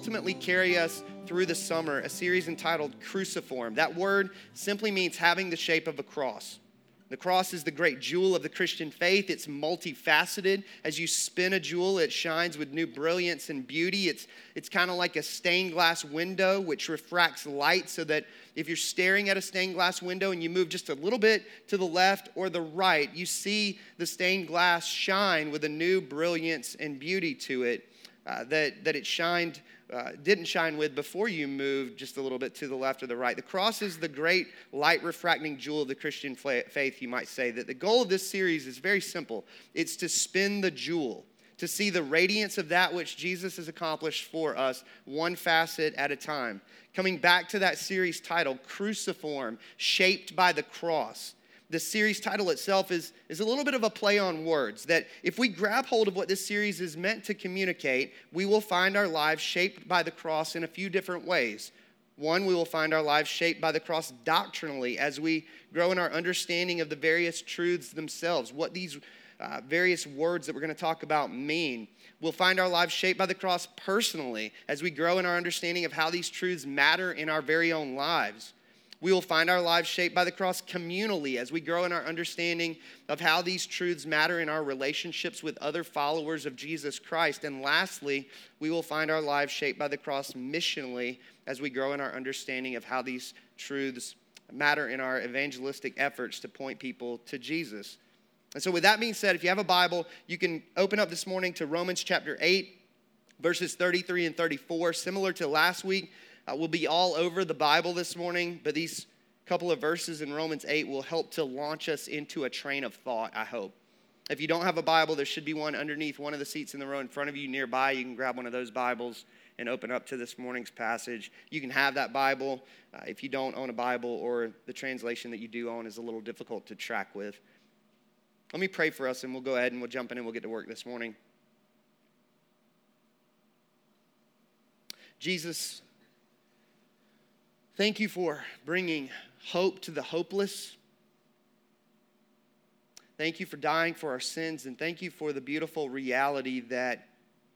ultimately carry us through the summer, a series entitled Cruciform. That word simply means having the shape of a cross. The cross is the great jewel of the Christian faith. It's multifaceted. As you spin a jewel, it shines with new brilliance and beauty. It's, it's kind of like a stained glass window which refracts light so that if you're staring at a stained glass window and you move just a little bit to the left or the right, you see the stained glass shine with a new brilliance and beauty to it uh, that, that it shined uh, didn't shine with before you moved just a little bit to the left or the right. The cross is the great light refracting jewel of the Christian faith, you might say. That the goal of this series is very simple it's to spin the jewel, to see the radiance of that which Jesus has accomplished for us, one facet at a time. Coming back to that series title, Cruciform, shaped by the cross the series title itself is, is a little bit of a play on words. That if we grab hold of what this series is meant to communicate, we will find our lives shaped by the cross in a few different ways. One, we will find our lives shaped by the cross doctrinally as we grow in our understanding of the various truths themselves, what these uh, various words that we're going to talk about mean. We'll find our lives shaped by the cross personally as we grow in our understanding of how these truths matter in our very own lives. We will find our lives shaped by the cross communally as we grow in our understanding of how these truths matter in our relationships with other followers of Jesus Christ. And lastly, we will find our lives shaped by the cross missionally as we grow in our understanding of how these truths matter in our evangelistic efforts to point people to Jesus. And so, with that being said, if you have a Bible, you can open up this morning to Romans chapter 8, verses 33 and 34. Similar to last week, uh, we'll be all over the Bible this morning, but these couple of verses in Romans 8 will help to launch us into a train of thought, I hope. If you don't have a Bible, there should be one underneath one of the seats in the row in front of you nearby. You can grab one of those Bibles and open up to this morning's passage. You can have that Bible. Uh, if you don't own a Bible or the translation that you do own is a little difficult to track with. Let me pray for us and we'll go ahead and we'll jump in and we'll get to work this morning. Jesus, Thank you for bringing hope to the hopeless. Thank you for dying for our sins, and thank you for the beautiful reality that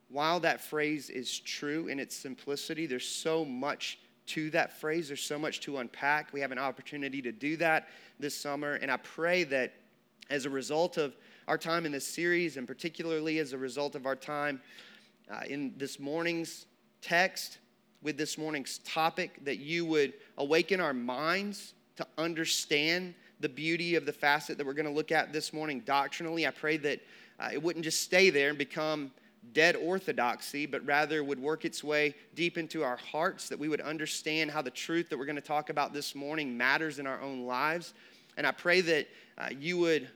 while that phrase is true in its simplicity, there's so much to that phrase. There's so much to unpack. We have an opportunity to do that this summer, and I pray that as a result of our time in this series, and particularly as a result of our time uh, in this morning's text, with this morning's topic, that you would awaken our minds to understand the beauty of the facet that we're going to look at this morning doctrinally. I pray that uh, it wouldn't just stay there and become dead orthodoxy, but rather would work its way deep into our hearts, that we would understand how the truth that we're going to talk about this morning matters in our own lives. And I pray that uh, you would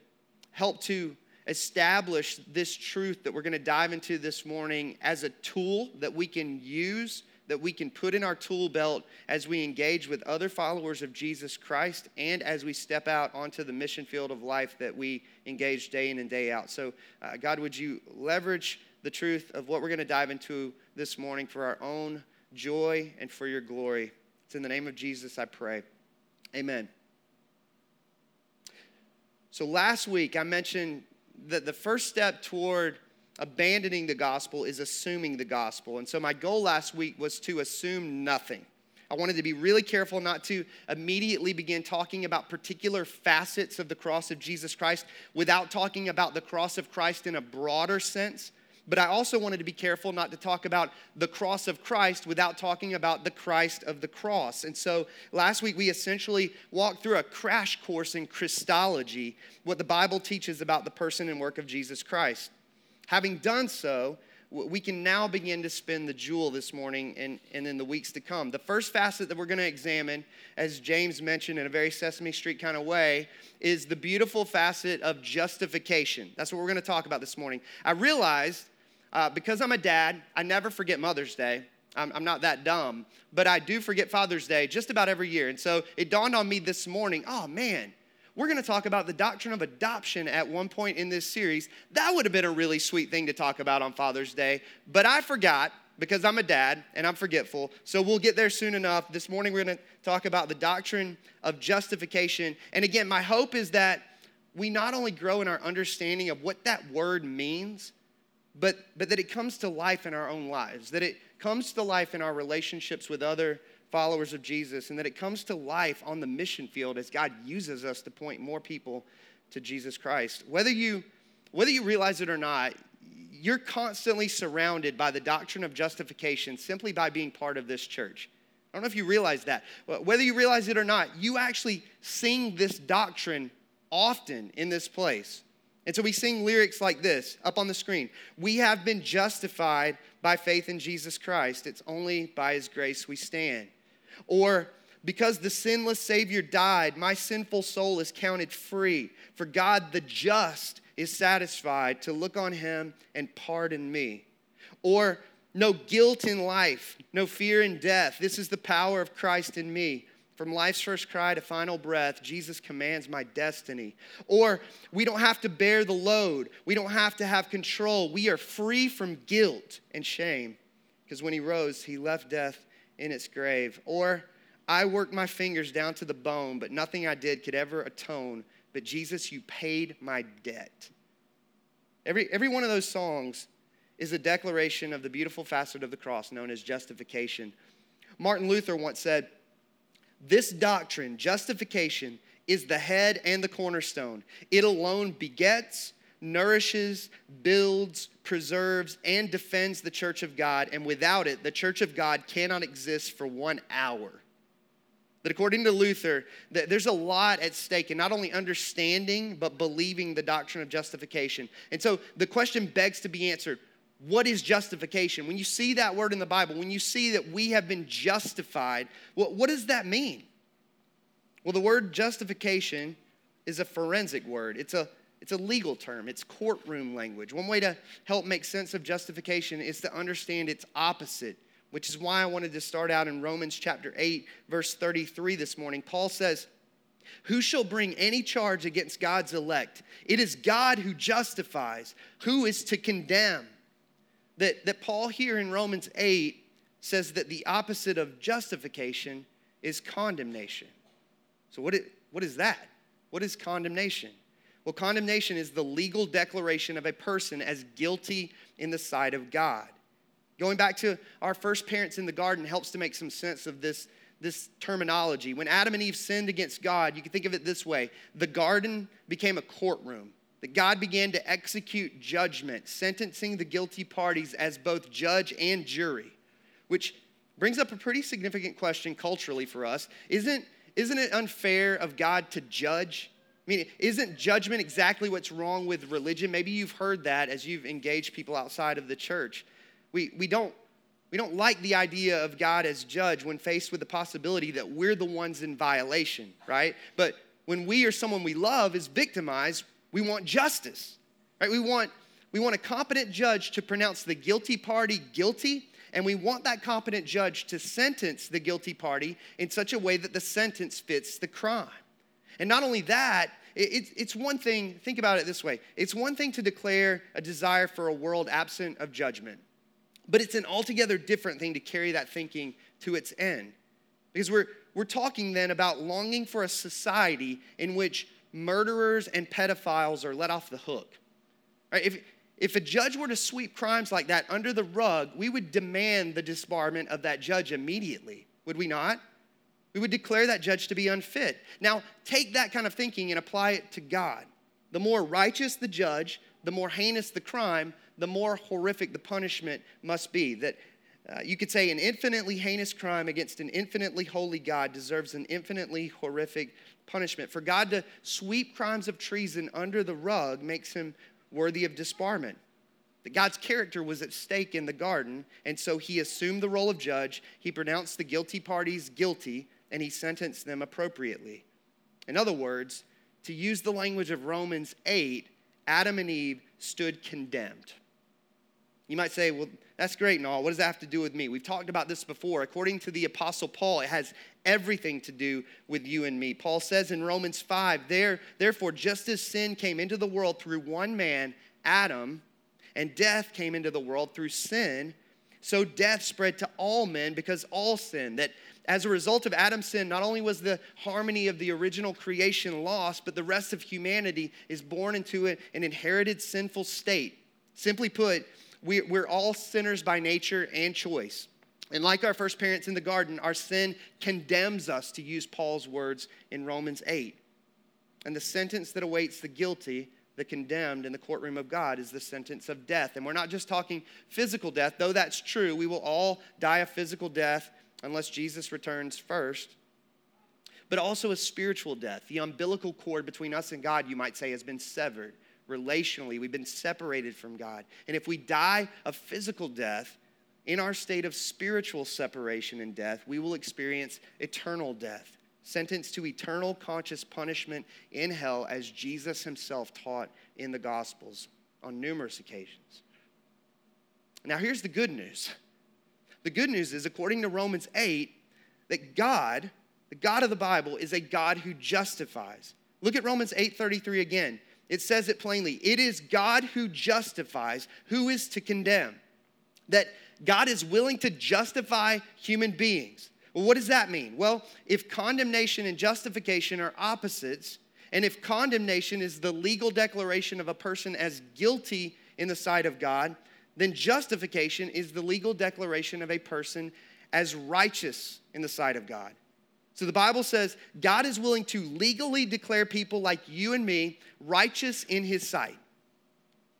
help to establish this truth that we're going to dive into this morning as a tool that we can use that we can put in our tool belt as we engage with other followers of Jesus Christ and as we step out onto the mission field of life that we engage day in and day out. So, uh, God, would you leverage the truth of what we're going to dive into this morning for our own joy and for your glory? It's in the name of Jesus I pray. Amen. So, last week I mentioned that the first step toward abandoning the gospel is assuming the gospel. And so my goal last week was to assume nothing. I wanted to be really careful not to immediately begin talking about particular facets of the cross of Jesus Christ without talking about the cross of Christ in a broader sense. But I also wanted to be careful not to talk about the cross of Christ without talking about the Christ of the cross. And so last week we essentially walked through a crash course in Christology, what the Bible teaches about the person and work of Jesus Christ. Having done so, we can now begin to spin the jewel this morning and, and in the weeks to come. The first facet that we're going to examine, as James mentioned in a very Sesame Street kind of way, is the beautiful facet of justification. That's what we're going to talk about this morning. I realized uh, because I'm a dad, I never forget Mother's Day. I'm, I'm not that dumb, but I do forget Father's Day just about every year. And so it dawned on me this morning oh man, we're going to talk about the doctrine of adoption at one point in this series. That would have been a really sweet thing to talk about on Father's Day, but I forgot because I'm a dad and I'm forgetful. So we'll get there soon enough. This morning we're going to talk about the doctrine of justification. And again, my hope is that we not only grow in our understanding of what that word means, but, but that it comes to life in our own lives, that it comes to life in our relationships with other followers of Jesus, and that it comes to life on the mission field as God uses us to point more people to Jesus Christ. Whether you, whether you realize it or not, you're constantly surrounded by the doctrine of justification simply by being part of this church. I don't know if you realize that. Whether you realize it or not, you actually sing this doctrine often in this place. And so we sing lyrics like this up on the screen We have been justified by faith in Jesus Christ. It's only by his grace we stand. Or, because the sinless Savior died, my sinful soul is counted free. For God, the just, is satisfied to look on him and pardon me. Or, no guilt in life, no fear in death. This is the power of Christ in me. From life's first cry to final breath, Jesus commands my destiny. Or we don't have to bear the load. We don't have to have control. We are free from guilt and shame because when he rose, he left death in its grave. Or I worked my fingers down to the bone, but nothing I did could ever atone. But Jesus, you paid my debt. Every, every one of those songs is a declaration of the beautiful facet of the cross known as justification. Martin Luther once said, This doctrine, justification, is the head and the cornerstone. It alone begets, nourishes, builds, preserves, and defends the church of God, and without it, the church of God cannot exist for one hour. That according to Luther, that there's a lot at stake in not only understanding, but believing the doctrine of justification. And so the question begs to be answered what is justification? When you see that word in the Bible, when you see that we have been justified, what, what does that mean? Well, the word justification is a forensic word. It's a it's a legal term, it's courtroom language. One way to help make sense of justification is to understand its opposite, which is why I wanted to start out in Romans chapter 8, verse 33 this morning. Paul says, Who shall bring any charge against God's elect? It is God who justifies. Who is to condemn? That, that Paul here in Romans 8 says that the opposite of justification is condemnation. So, what is, what is that? What is condemnation? Well, condemnation is the legal declaration of a person as guilty in the sight of God. Going back to our first parents in the garden helps to make some sense of this, this terminology. When Adam and Eve sinned against God, you can think of it this way the garden became a courtroom. That God began to execute judgment, sentencing the guilty parties as both judge and jury, which brings up a pretty significant question culturally for us. Isn't, isn't it unfair of God to judge I mean, isn't judgment exactly what's wrong with religion? Maybe you've heard that as you've engaged people outside of the church. We, we, don't, we don't like the idea of God as judge when faced with the possibility that we're the ones in violation, right? But when we or someone we love is victimized, we want justice, right? We want, we want a competent judge to pronounce the guilty party guilty, and we want that competent judge to sentence the guilty party in such a way that the sentence fits the crime. And not only that, it's one thing, think about it this way it's one thing to declare a desire for a world absent of judgment, but it's an altogether different thing to carry that thinking to its end. Because we're, we're talking then about longing for a society in which murderers and pedophiles are let off the hook. Right? If, if a judge were to sweep crimes like that under the rug, we would demand the disbarment of that judge immediately, would we not? We would declare that judge to be unfit. Now, take that kind of thinking and apply it to God. The more righteous the judge, the more heinous the crime, the more horrific the punishment must be. That uh, you could say an infinitely heinous crime against an infinitely holy God deserves an infinitely horrific punishment. For God to sweep crimes of treason under the rug makes him worthy of disbarment. That God's character was at stake in the garden, and so he assumed the role of judge. He pronounced the guilty parties guilty, and he sentenced them appropriately. In other words, to use the language of Romans 8, Adam and Eve stood condemned. You might say, well, that's great and all. What does that have to do with me? We've talked about this before. According to the Apostle Paul, it has everything to do with you and me. Paul says in Romans 5, there, therefore, just as sin came into the world through one man, Adam, and death came into the world through sin, so death spread to all men because all sin. That as a result of Adam's sin, not only was the harmony of the original creation lost, but the rest of humanity is born into an inherited sinful state. Simply put, we, we're all sinners by nature and choice. And like our first parents in the garden, our sin condemns us, to use Paul's words in Romans 8. And the sentence that awaits the guilty, the condemned in the courtroom of God, is the sentence of death. And we're not just talking physical death, though that's true. We will all die a physical death unless Jesus returns first. But also a spiritual death. The umbilical cord between us and God, you might say, has been severed relationally. We've been separated from God. And if we die a physical death, in our state of spiritual separation and death, we will experience eternal death, sentenced to eternal conscious punishment in hell, as Jesus himself taught in the Gospels on numerous occasions. Now, here's the good news. The good news is, according to Romans 8, that God, the God of the Bible, is a God who justifies. Look at Romans 8:33 again. It says it plainly. It is God who justifies, who is to condemn. That God is willing to justify human beings. Well, what does that mean? Well, if condemnation and justification are opposites, and if condemnation is the legal declaration of a person as guilty in the sight of God, then justification is the legal declaration of a person as righteous in the sight of God. So the Bible says God is willing to legally declare people like you and me righteous in his sight.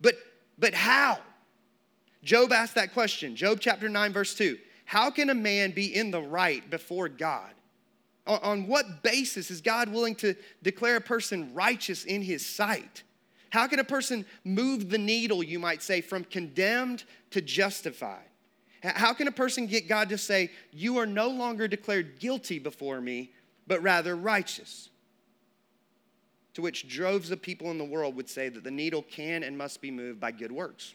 But but how? Job asked that question. Job chapter 9 verse 2. How can a man be in the right before God? On, on what basis is God willing to declare a person righteous in his sight? How can a person move the needle, you might say, from condemned to justified? How can a person get God to say, You are no longer declared guilty before me, but rather righteous? To which droves of people in the world would say that the needle can and must be moved by good works,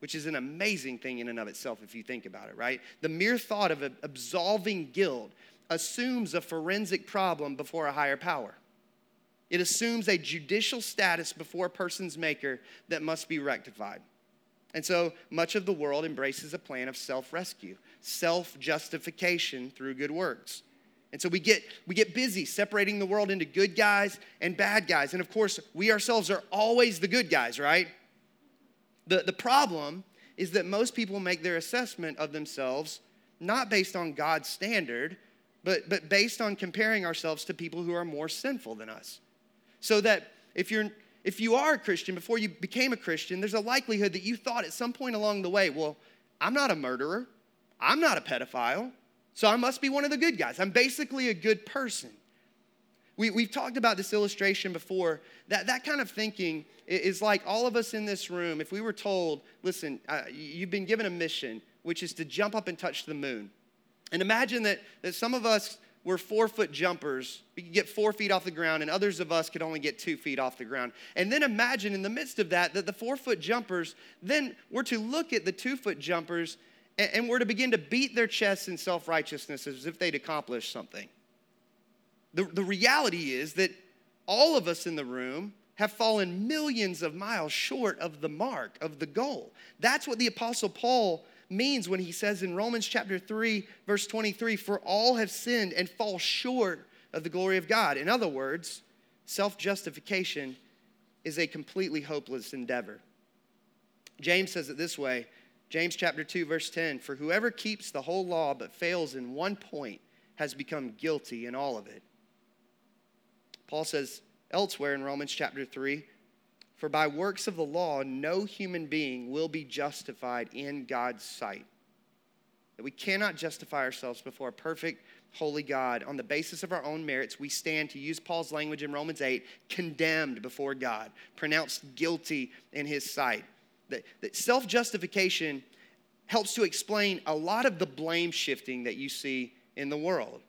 which is an amazing thing in and of itself if you think about it, right? The mere thought of absolving guilt assumes a forensic problem before a higher power. It assumes a judicial status before a person's maker that must be rectified. And so much of the world embraces a plan of self rescue, self justification through good works. And so we get, we get busy separating the world into good guys and bad guys. And of course, we ourselves are always the good guys, right? The, the problem is that most people make their assessment of themselves not based on God's standard, but, but based on comparing ourselves to people who are more sinful than us. So that if you're if you are a Christian, before you became a Christian, there's a likelihood that you thought at some point along the way, well, I'm not a murderer, I'm not a pedophile, so I must be one of the good guys. I'm basically a good person. We, we've talked about this illustration before. That, that kind of thinking is like all of us in this room, if we were told, listen, uh, you've been given a mission, which is to jump up and touch the moon. And imagine that, that some of us were four foot jumpers. We could get four feet off the ground, and others of us could only get two feet off the ground. And then imagine in the midst of that, that the four foot jumpers then were to look at the two foot jumpers and, and were to begin to beat their chests in self righteousness as if they'd accomplished something. The, the reality is that all of us in the room have fallen millions of miles short of the mark, of the goal. That's what the Apostle Paul means when he says in Romans chapter 3, verse 23, for all have sinned and fall short of the glory of God. In other words, self justification is a completely hopeless endeavor. James says it this way James chapter 2, verse 10 For whoever keeps the whole law but fails in one point has become guilty in all of it. Paul says elsewhere in Romans chapter 3 for by works of the law, no human being will be justified in God's sight. That we cannot justify ourselves before a perfect, holy God on the basis of our own merits. We stand, to use Paul's language in Romans 8, condemned before God, pronounced guilty in his sight. That, that self justification helps to explain a lot of the blame shifting that you see in the world.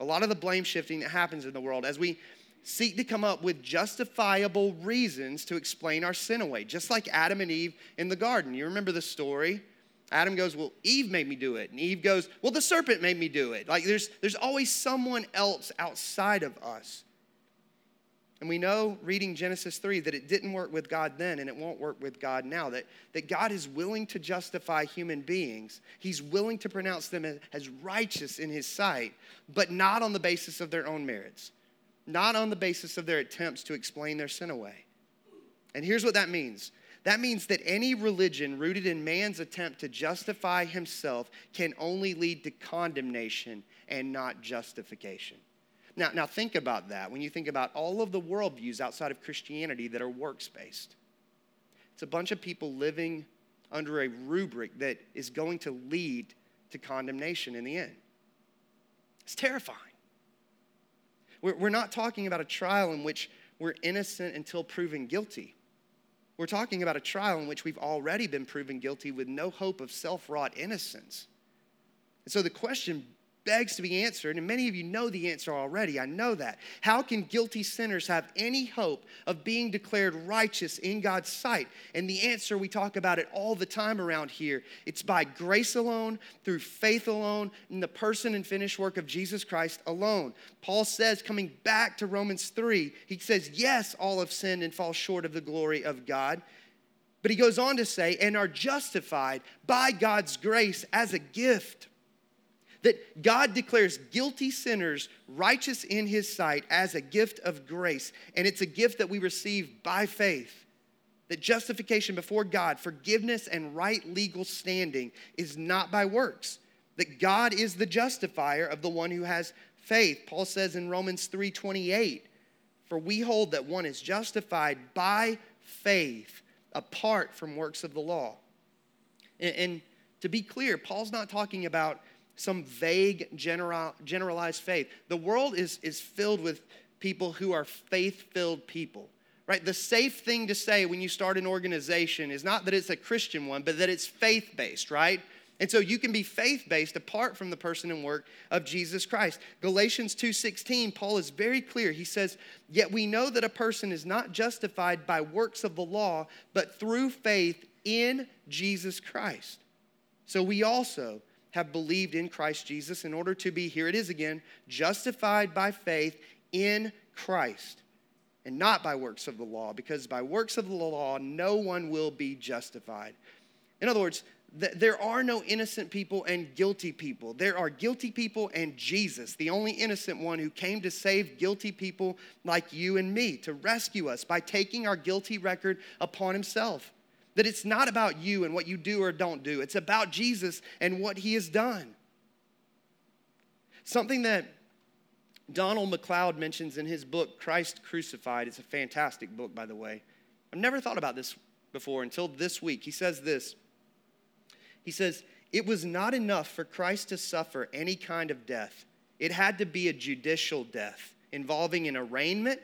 A lot of the blame shifting that happens in the world. As we seek to come up with justifiable reasons to explain our sin away, just like Adam and Eve in the garden. You remember the story? Adam goes, Well, Eve made me do it. And Eve goes, Well, the serpent made me do it. Like there's, there's always someone else outside of us. And we know, reading Genesis 3, that it didn't work with God then and it won't work with God now. That, that God is willing to justify human beings, He's willing to pronounce them as righteous in His sight, but not on the basis of their own merits not on the basis of their attempts to explain their sin away. And here's what that means That means that any religion rooted in man's attempt to justify himself can only lead to condemnation and not justification. Now, now think about that when you think about all of the worldviews outside of Christianity that are works based. It's a bunch of people living under a rubric that is going to lead to condemnation in the end. It's terrifying. We're, not talking about a trial in which we're innocent until proven guilty. We're talking about a trial in which we've already been proven guilty with no hope of self wrought innocence. And so the question begs to be answered, and many of you know the answer already. I know that. How can guilty sinners have any hope of being declared righteous in God's sight? And the answer, we talk about it all the time around here. It's by grace alone, through faith alone, in the person and finished work of Jesus Christ alone. Paul says, coming back to Romans 3, he says, Yes, all have sinned and fall short of the glory of God. But he goes on to say, and are justified by God's grace as a gift that God declares guilty sinners righteous in his sight as a gift of grace. And it's a gift that we receive by faith. That justification before God, forgiveness and right legal standing is not by works. That God is the justifier of the one who has faith. Paul says in Romans 3:28, "For we hold that one is justified by faith apart from works of the law." And, and to be clear, Paul's not talking about some vague general, generalized faith. The world is, is filled with people who are faith filled people, right? The safe thing to say when you start an organization is not that it's a Christian one, but that it's faith based, right? And so you can be faith based apart from the person and work of Jesus Christ. Galatians 2:16 Paul is very clear. He says, "Yet we know that a person is not justified by works of the law, but through faith in Jesus Christ." So we also have believed in Christ Jesus in order to be, here it is again, justified by faith in Christ and not by works of the law, because by works of the law, no one will be justified. In other words, th- there are no innocent people and guilty people. There are guilty people and Jesus, the only innocent one who came to save guilty people like you and me, to rescue us by taking our guilty record upon himself. That it's not about you and what you do or don't do, it's about Jesus and what he has done. Something that Donald Macleod mentions in his book, Christ Crucified. It's a fantastic book, by the way. I've never thought about this before until this week. He says this He says, It was not enough for Christ to suffer any kind of death, it had to be a judicial death involving an arraignment,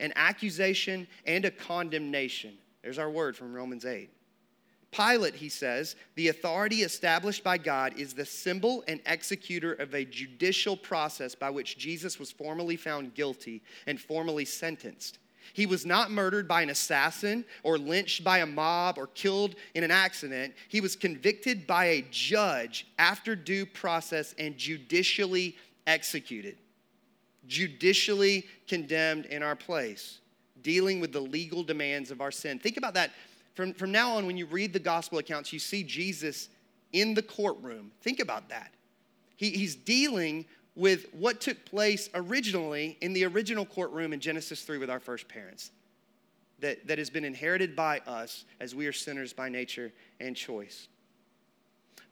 an accusation, and a condemnation. There's our word from Romans 8. Pilate, he says, the authority established by God is the symbol and executor of a judicial process by which Jesus was formally found guilty and formally sentenced. He was not murdered by an assassin or lynched by a mob or killed in an accident. He was convicted by a judge after due process and judicially executed, judicially condemned in our place dealing with the legal demands of our sin. Think about that. From, from now on, when you read the gospel accounts, you see Jesus in the courtroom. Think about that. He, he's dealing with what took place originally in the original courtroom in Genesis 3 with our first parents, that, that has been inherited by us as we are sinners by nature and choice.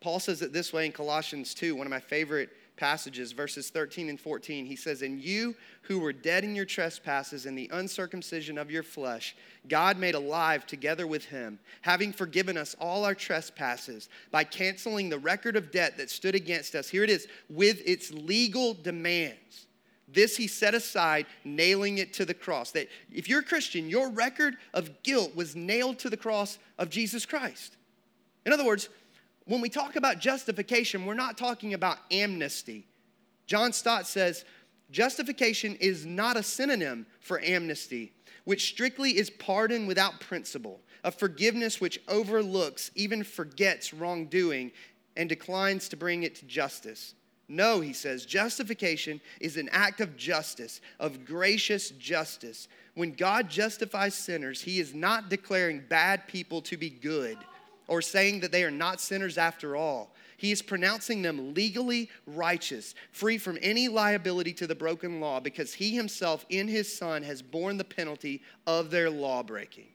Paul says it this way in Colossians 2, one of my favorite passages, verses 13 and 14. He says, And you who were dead in your trespasses and the uncircumcision of your flesh, God made alive together with him, having forgiven us all our trespasses by canceling the record of debt that stood against us. Here it is, with its legal demands. This he set aside, nailing it to the cross. That if you're a Christian, your record of guilt was nailed to the cross of Jesus Christ. In other words, when we talk about justification, we're not talking about amnesty. John Stott says, justification is not a synonym for amnesty, which strictly is pardon without principle, a forgiveness which overlooks, even forgets wrongdoing, and declines to bring it to justice. No, he says, justification is an act of justice, of gracious justice. When God justifies sinners, he is not declaring bad people to be good or saying that they are not sinners after all. He is pronouncing them legally righteous, free from any liability to the broken law, because he himself in his Son has borne the penalty of their law breaking.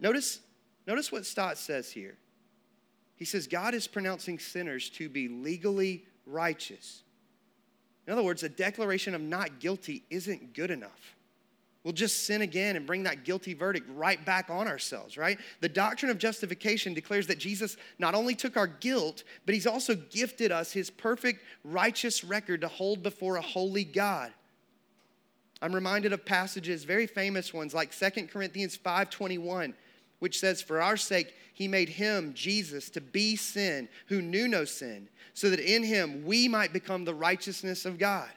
Notice, notice what Stott says here. He says, God is pronouncing sinners to be legally righteous. In other words, a declaration of not guilty isn't good enough. We'll just sin again and bring that guilty verdict right back on ourselves, right? The doctrine of justification declares that Jesus not only took our guilt, but he's also gifted us his perfect righteous record to hold before a holy God. I'm reminded of passages, very famous ones like 2 Corinthians 5:21, which says, For our sake, he made him, Jesus, to be sin, who knew no sin, so that in him we might become the righteousness of God.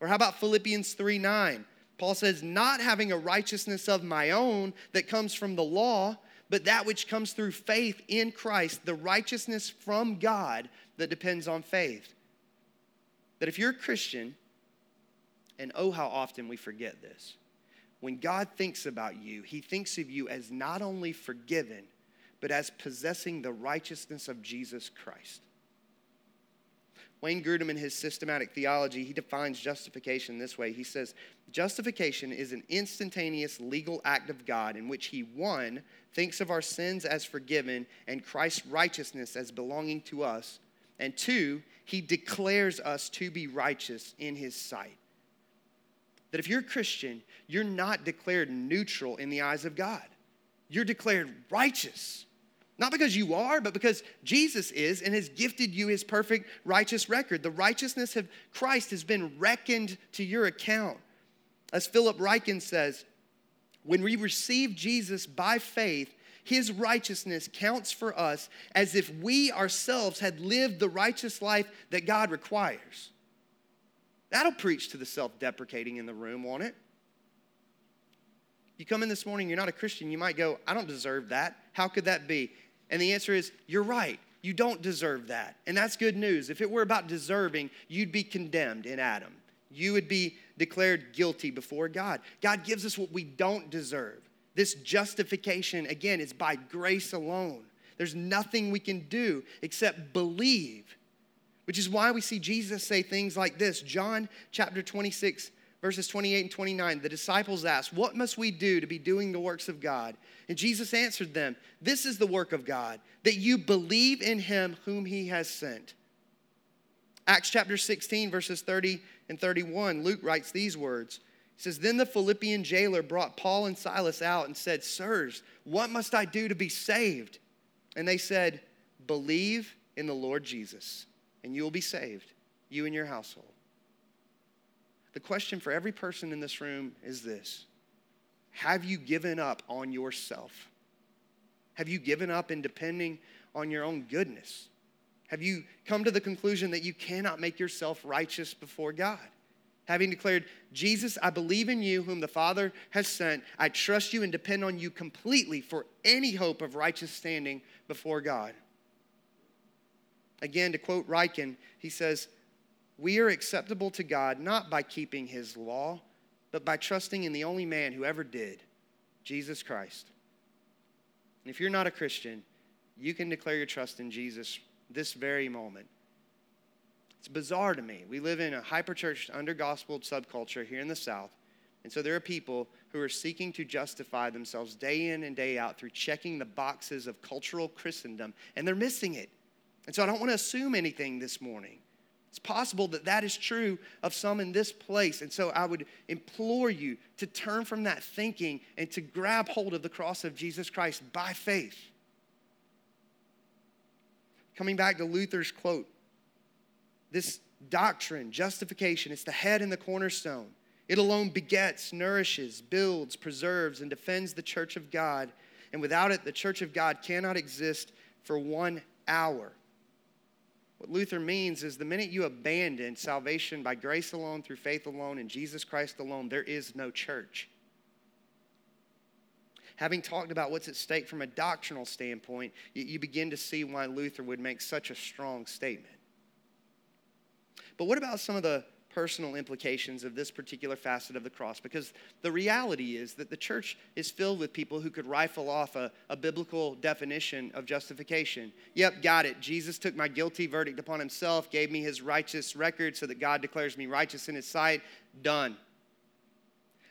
Or how about Philippians 3 9? Paul says, Not having a righteousness of my own that comes from the law, but that which comes through faith in Christ, the righteousness from God that depends on faith. That if you're a Christian, and oh, how often we forget this when God thinks about you, he thinks of you as not only forgiven, but as possessing the righteousness of Jesus Christ. Wayne Grudem, in his systematic theology, he defines justification this way. He says, Justification is an instantaneous legal act of God in which he, one, thinks of our sins as forgiven and Christ's righteousness as belonging to us, and two, he declares us to be righteous in his sight. That if you're a Christian, you're not declared neutral in the eyes of God. You're declared righteous. Not because you are, but because Jesus is and has gifted you his perfect righteous record. The righteousness of Christ has been reckoned to your account. As Philip Ryken says, when we receive Jesus by faith, his righteousness counts for us as if we ourselves had lived the righteous life that God requires. That'll preach to the self deprecating in the room, won't it? You come in this morning, you're not a Christian, you might go, I don't deserve that. How could that be? And the answer is, you're right. You don't deserve that. And that's good news. If it were about deserving, you'd be condemned in Adam. You would be declared guilty before God. God gives us what we don't deserve. This justification, again, is by grace alone. There's nothing we can do except believe which is why we see Jesus say things like this John chapter 26, verses 28 and 29. The disciples asked, What must we do to be doing the works of God? And Jesus answered them, This is the work of God, that you believe in him whom he has sent. Acts chapter 16, verses 30 and 31, Luke writes these words. He says, Then the Philippian jailer brought Paul and Silas out and said, Sirs, what must I do to be saved? And they said, Believe in the Lord Jesus and you will be saved, you and your household. The question for every person in this room is this Have you given up on yourself? Have you given up in depending on your own goodness? Have you come to the conclusion that you cannot make yourself righteous before God? Having declared, Jesus, I believe in you, whom the Father has sent. I trust you and depend on you completely for any hope of righteous standing before God. Again, to quote Ryken, he says, We are acceptable to God not by keeping his law, but by trusting in the only man who ever did, Jesus Christ. And if you're not a Christian, you can declare your trust in Jesus this very moment. It's bizarre to me. We live in a hyperchurched, under gospel subculture here in the South. And so there are people who are seeking to justify themselves day in and day out through checking the boxes of cultural Christendom, and they're missing it. And so I don't want to assume anything this morning. It's possible that that is true of some in this place. And so I would implore you to turn from that thinking and to grab hold of the cross of Jesus Christ by faith. Coming back to Luther's quote this doctrine, justification, it's the head and the cornerstone. It alone begets, nourishes, builds, preserves, and defends the church of God. And without it, the church of God cannot exist for one hour. What Luther means is the minute you abandon salvation by grace alone, through faith alone, in Jesus Christ alone, there is no church. Having talked about what's at stake from a doctrinal standpoint, you begin to see why Luther would make such a strong statement. But what about some of the personal implications of this particular facet of the cross because the reality is that the church is filled with people who could rifle off a, a, biblical definition of justification. Yep, got it. Jesus took my guilty verdict upon himself, gave me his righteous record so that God declares me righteous in his sight. Done.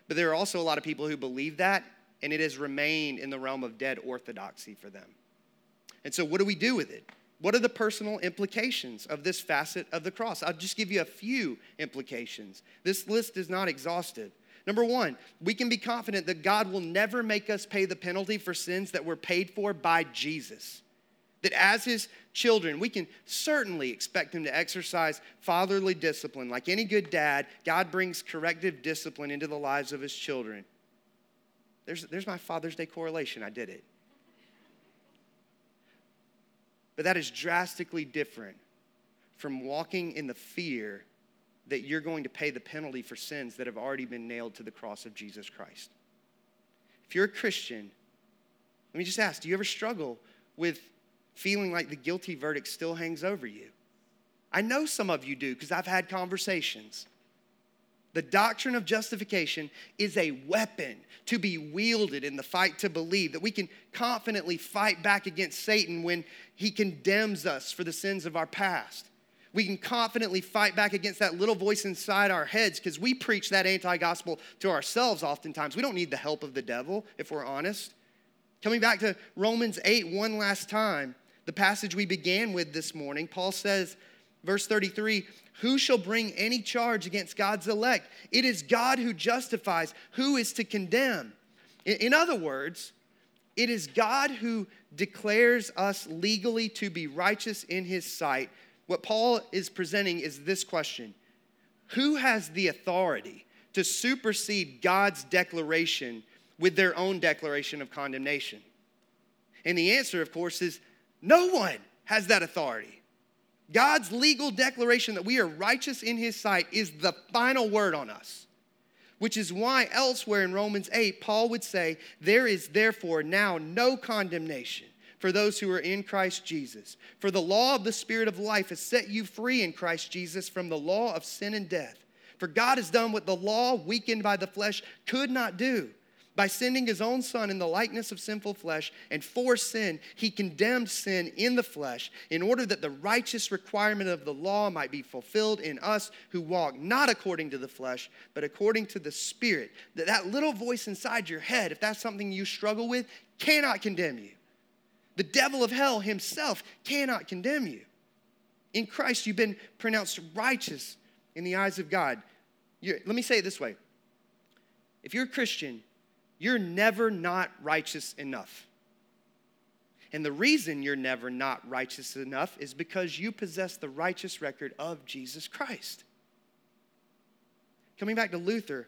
But there are also a lot of people who believe that and it has remained in the realm of dead orthodoxy for them. And so, what do we do with it? What are the personal implications of this facet of the cross? I'll just give you a few implications. This list is not exhaustive. Number one, we can be confident that God will never make us pay the penalty for sins that were paid for by Jesus. That as his children, we can certainly expect him to exercise fatherly discipline. Like any good dad, God brings corrective discipline into the lives of his children. There's, there's my Father's Day correlation. I did it. But that is drastically different from walking in the fear that you're going to pay the penalty for sins that have already been nailed to the cross of Jesus Christ. If you're a Christian, let me just ask do you ever struggle with feeling like the guilty verdict still hangs over you? I know some of you do because I've had conversations. The doctrine of justification is a weapon to be wielded in the fight to believe, that we can confidently fight back against Satan when he condemns us for the sins of our past. We can confidently fight back against that little voice inside our heads because we preach that anti gospel to ourselves oftentimes. We don't need the help of the devil, if we're honest. Coming back to Romans 8 one last time, the passage we began with this morning, Paul says, verse 33 Who shall bring any charge against God's elect? It is God who justifies. Who is to condemn? In other words, it is God who declares us legally to be righteous in his sight what Paul is presenting is this question Who has the authority to supersede God's declaration with their own declaration of condemnation? And the answer, of course, is no one has that authority. God's legal declaration that we are righteous in his sight is the final word on us. Which is why elsewhere in Romans 8, Paul would say, There is therefore now no condemnation for those who are in Christ Jesus. For the law of the Spirit of life has set you free in Christ Jesus from the law of sin and death. For God has done what the law, weakened by the flesh, could not do. By sending his own Son in the likeness of sinful flesh, and for sin, he condemned sin in the flesh, in order that the righteous requirement of the law might be fulfilled in us who walk not according to the flesh, but according to the Spirit. That, that little voice inside your head, if that's something you struggle with, cannot condemn you. The devil of hell himself cannot condemn you. In Christ, you've been pronounced righteous in the eyes of God. You're, let me say it this way if you're a Christian, you're never not righteous enough. And the reason you're never not righteous enough is because you possess the righteous record of Jesus Christ. Coming back to Luther,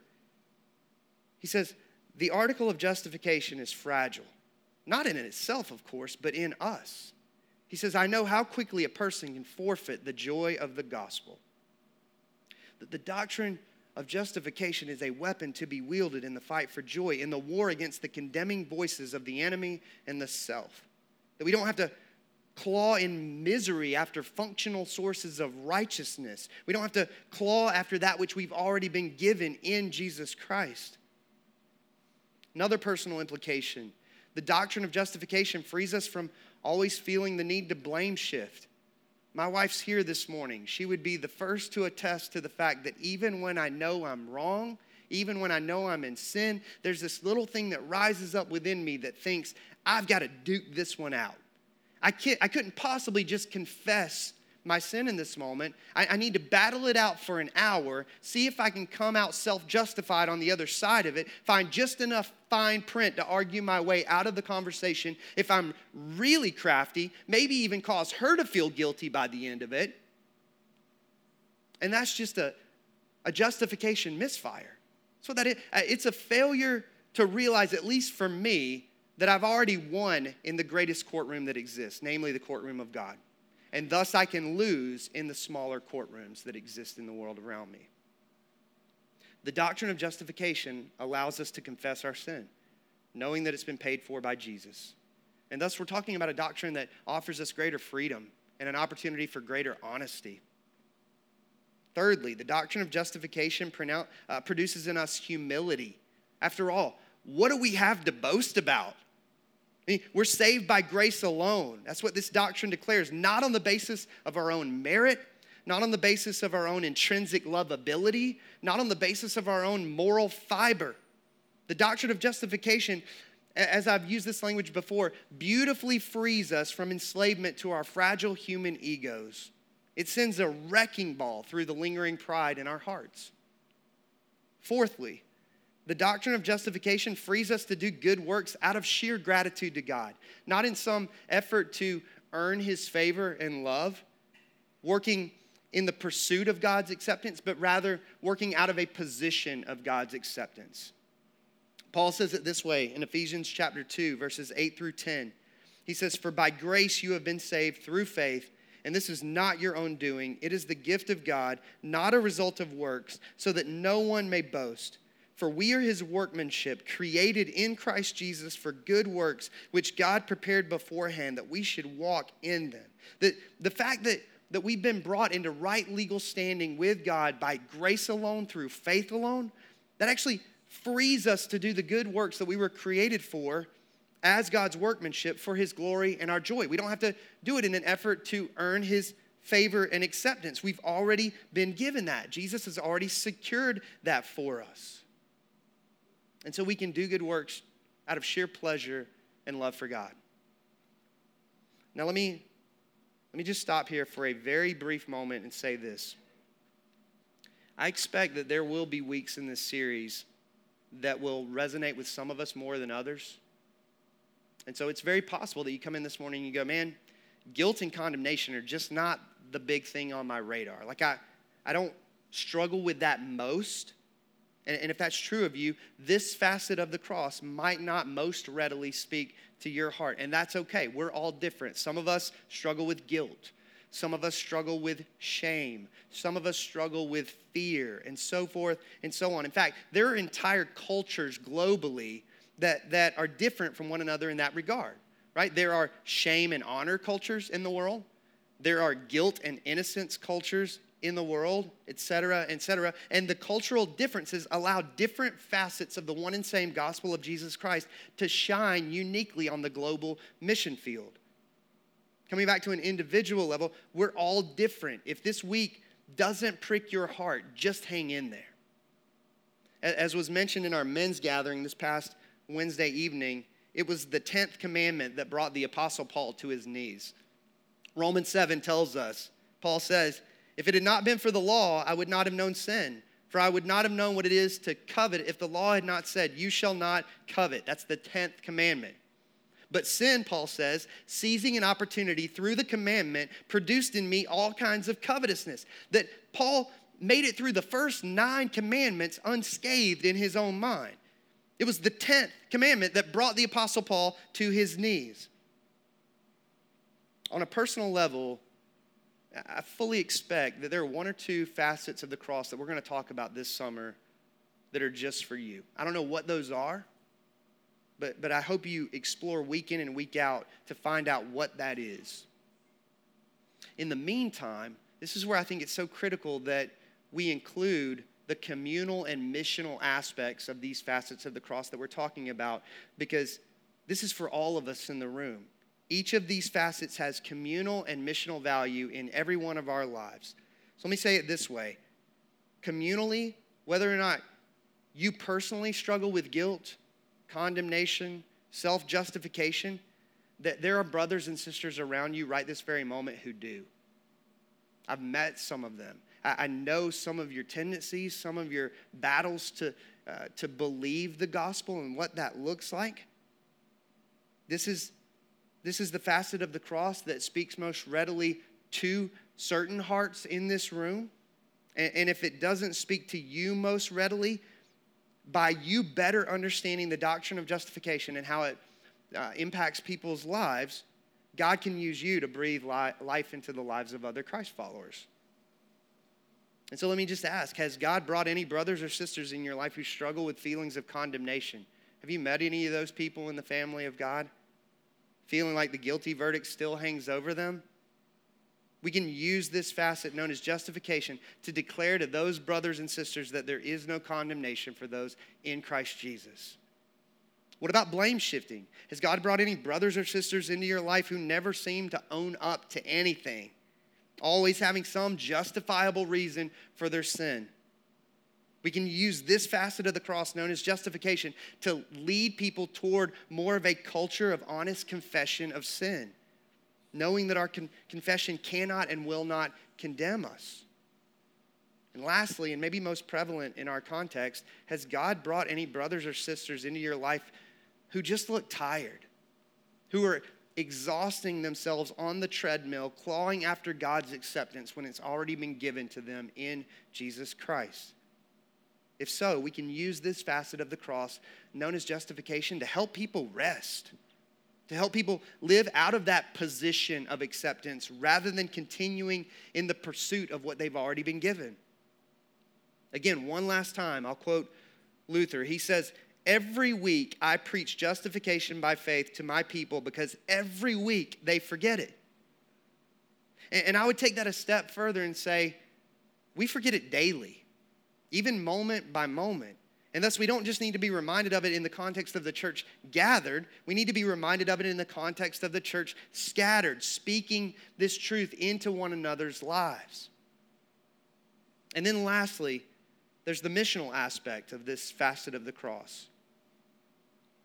he says, the article of justification is fragile. Not in itself, of course, but in us. He says, I know how quickly a person can forfeit the joy of the gospel. That the doctrine of justification is a weapon to be wielded in the fight for joy, in the war against the condemning voices of the enemy and the self. That we don't have to claw in misery after functional sources of righteousness. We don't have to claw after that which we've already been given in Jesus Christ. Another personal implication the doctrine of justification frees us from always feeling the need to blame shift. My wife's here this morning. She would be the first to attest to the fact that even when I know I'm wrong, even when I know I'm in sin, there's this little thing that rises up within me that thinks, I've got to duke this one out. I, can't, I couldn't possibly just confess my sin in this moment. I, I, need to battle it out for an hour, see if I can come out self justified on the other side of it, find just enough fine print to argue my way out of the conversation. If I'm really crafty, maybe even cause her to feel guilty by the end of it. And that's just a, a justification misfire. So that it, uh, it's a failure to realize, at least for me, that I've already won in the greatest courtroom that exists, namely the courtroom of God and thus I can lose in the smaller courtrooms that exist in the world around me. The doctrine of justification allows us to confess our sin, knowing that it's been paid for by Jesus. And thus, we're talking about a doctrine that offers us greater freedom and an opportunity for greater honesty. Thirdly, the doctrine of justification uh, produces in us humility. After all, what do we have to boast about? We're saved by grace alone. That's what this doctrine declares, not on the basis of our own merit, not on the basis of our own intrinsic lovability, not on the basis of our own moral fiber. The doctrine of justification, as I've used this language before, beautifully frees us from enslavement to our fragile human egos. It sends a wrecking ball through the lingering pride in our hearts. Fourthly, the doctrine of justification frees us to do good works out of sheer gratitude to God, not in some effort to earn his favor and love, working in the pursuit of God's acceptance, but rather working out of a position of God's acceptance. Paul says it this way in Ephesians chapter 2, verses 8 through 10. He says, For by grace you have been saved through faith, and this is not your own doing. It is the gift of God, not a result of works, so that no one may boast. For we are his workmanship, created in Christ Jesus for good works, which God prepared beforehand that we should walk in them. The, the fact that, that we've been brought into right legal standing with God by grace alone, through faith alone, that actually frees us to do the good works that we were created for as God's workmanship for his glory and our joy. We don't have to do it in an effort to earn his favor and acceptance. We've already been given that. Jesus has already secured that for us. And so we can do good works out of sheer pleasure and love for God. Now let me let me just stop here for a very brief moment and say this. I expect that there will be weeks in this series that will resonate with some of us more than others. And so it's very possible that you come in this morning and you go, man, guilt and condemnation are just not the big thing on my radar. Like, I, I don't struggle with that most. And, and if that's true of you, this facet of the cross might not most readily speak to your heart. And that's okay. We're all different. Some of us struggle with guilt. Some of us struggle with shame. Some of us struggle with fear, and so forth and so on. In fact, there are entire cultures globally that, that are different from one another in that regard, right? There are shame and honor cultures in the world, there are guilt and innocence cultures in the world, etc., etc. And the cultural differences allow different facets of the one and same gospel of Jesus Christ to shine uniquely on the global mission field. Coming back to an individual level, we're all different. If this week doesn't prick your heart, just hang in there. As was mentioned in our men's gathering this past Wednesday evening, it was the 10th commandment that brought the Apostle Paul to his knees. Romans 7 tells us, Paul says, if it had not been for the law, I would not have known sin. For I would not have known what it is to covet if the law had not said, You shall not covet. That's the 10th commandment. But sin, Paul says, seizing an opportunity through the commandment, produced in me all kinds of covetousness. That Paul made it through the first nine commandments unscathed in his own mind. It was the 10th commandment that brought the Apostle Paul to his knees. On a personal level, I fully expect that there are one or two facets of the cross that we're going to talk about this summer that are just for you. I don't know what those are, but, but I hope you explore week in and week out to find out what that is. In the meantime, this is where I think it's so critical that we include the communal and missional aspects of these facets of the cross that we're talking about because this is for all of us in the room. Each of these facets has communal and missional value in every one of our lives. So let me say it this way communally, whether or not you personally struggle with guilt, condemnation, self justification, that there are brothers and sisters around you right this very moment who do. I've met some of them. I, know some of your tendencies, some of your battles to, uh, to believe the gospel and what that looks like. This is this is the facet of the cross that speaks most readily to certain hearts in this room. And, if it doesn't speak to you most readily, by you better understanding the doctrine of justification and how it uh, impacts people's lives, God can use you to breathe li- life into the lives of other Christ followers. And so let me just ask Has God brought any brothers or sisters in your life who struggle with feelings of condemnation? Have you met any of those people in the family of God? Feeling like the guilty verdict still hangs over them, we can use this facet known as justification to declare to those brothers and sisters that there is no condemnation for those in Christ Jesus. What about blame shifting? Has God brought any brothers or sisters into your life who never seem to own up to anything, always having some justifiable reason for their sin? We can use this facet of the cross, known as justification, to lead people toward more of a culture of honest confession of sin, knowing that our con- confession cannot and will not condemn us. And lastly, and maybe most prevalent in our context, has God brought any brothers or sisters into your life who just look tired, who are exhausting themselves on the treadmill, clawing after God's acceptance when it's already been given to them in Jesus Christ? If so, we can use this facet of the cross, known as justification, to help people rest, to help people live out of that position of acceptance rather than continuing in the pursuit of what they've already been given. Again, one last time, I'll quote Luther. He says, Every week I preach justification by faith to my people because every week they forget it. And I would take that a step further and say, we forget it daily, even moment by moment. And thus, we don't just need to be reminded of it in the context of the church gathered, we need to be reminded of it in the context of the church scattered, speaking this truth into one another's lives. And then, lastly, there's the missional aspect of this facet of the cross.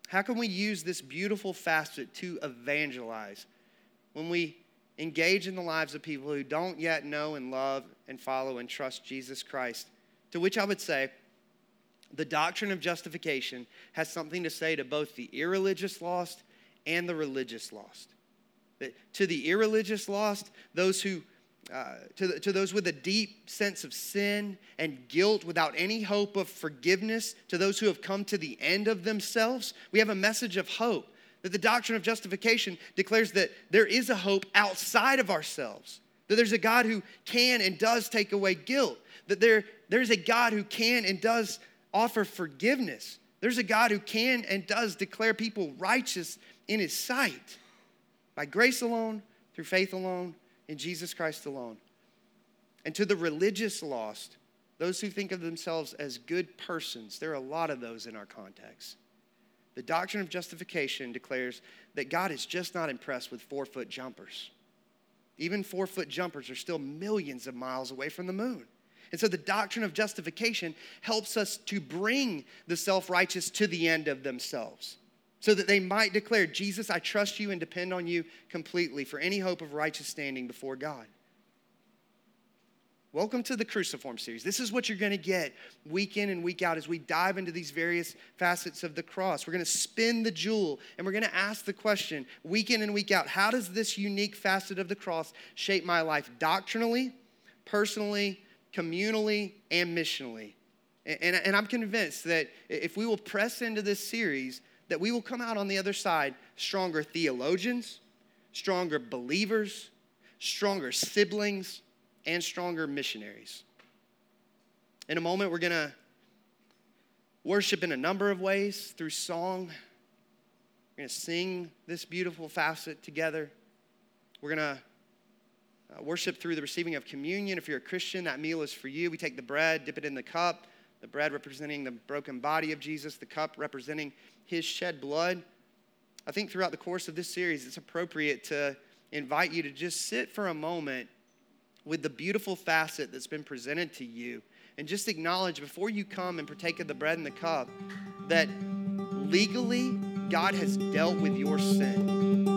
How can we use this beautiful facet to evangelize when we engage in the lives of people who don't yet know and love and follow and trust Jesus Christ? To which I would say, the doctrine of justification has something to say to both the irreligious lost and the religious lost. To the irreligious lost, those who uh, to, the, to those with a deep sense of sin and guilt without any hope of forgiveness, to those who have come to the end of themselves, we have a message of hope. That the doctrine of justification declares that there is a hope outside of ourselves, that there's a God who can and does take away guilt, that there, there's a God who can and does offer forgiveness. There's a God who can and does declare people righteous in his sight by grace alone, through faith alone, in Jesus Christ alone. And to the religious lost, those who think of themselves as good persons, there are a lot of those in our context. The doctrine of justification declares that God is just not impressed with four foot jumpers. Even four foot jumpers are still millions of miles away from the moon. And so the doctrine of justification helps us to bring the self righteous to the end of themselves so that they might declare, Jesus, I trust you and depend on you completely for any hope of righteous standing before God. Welcome to the Cruciform series. This is what you're going to get week in and week out as we dive into these various facets of the cross. We're going to spin the jewel and we're going to ask the question week in and week out how does this unique facet of the cross shape my life doctrinally, personally, communally, and missionally? And, and, I'm convinced that if we will press into this series, that we will come out on the other side stronger theologians, stronger believers, stronger siblings, and stronger missionaries. In a moment, we're going to worship in a number of ways through song. We're going to sing this beautiful facet together. We're going to uh, worship through the receiving of communion. If you're a Christian, that meal is for you. We take the bread, dip it in the cup, the bread representing the broken body of Jesus, the cup representing his shed blood. I think throughout the course of this series, it's appropriate to invite you to just sit for a moment with the beautiful facet that's been presented to you and just acknowledge before you come and partake of the bread and the cup that legally God has dealt with your sin.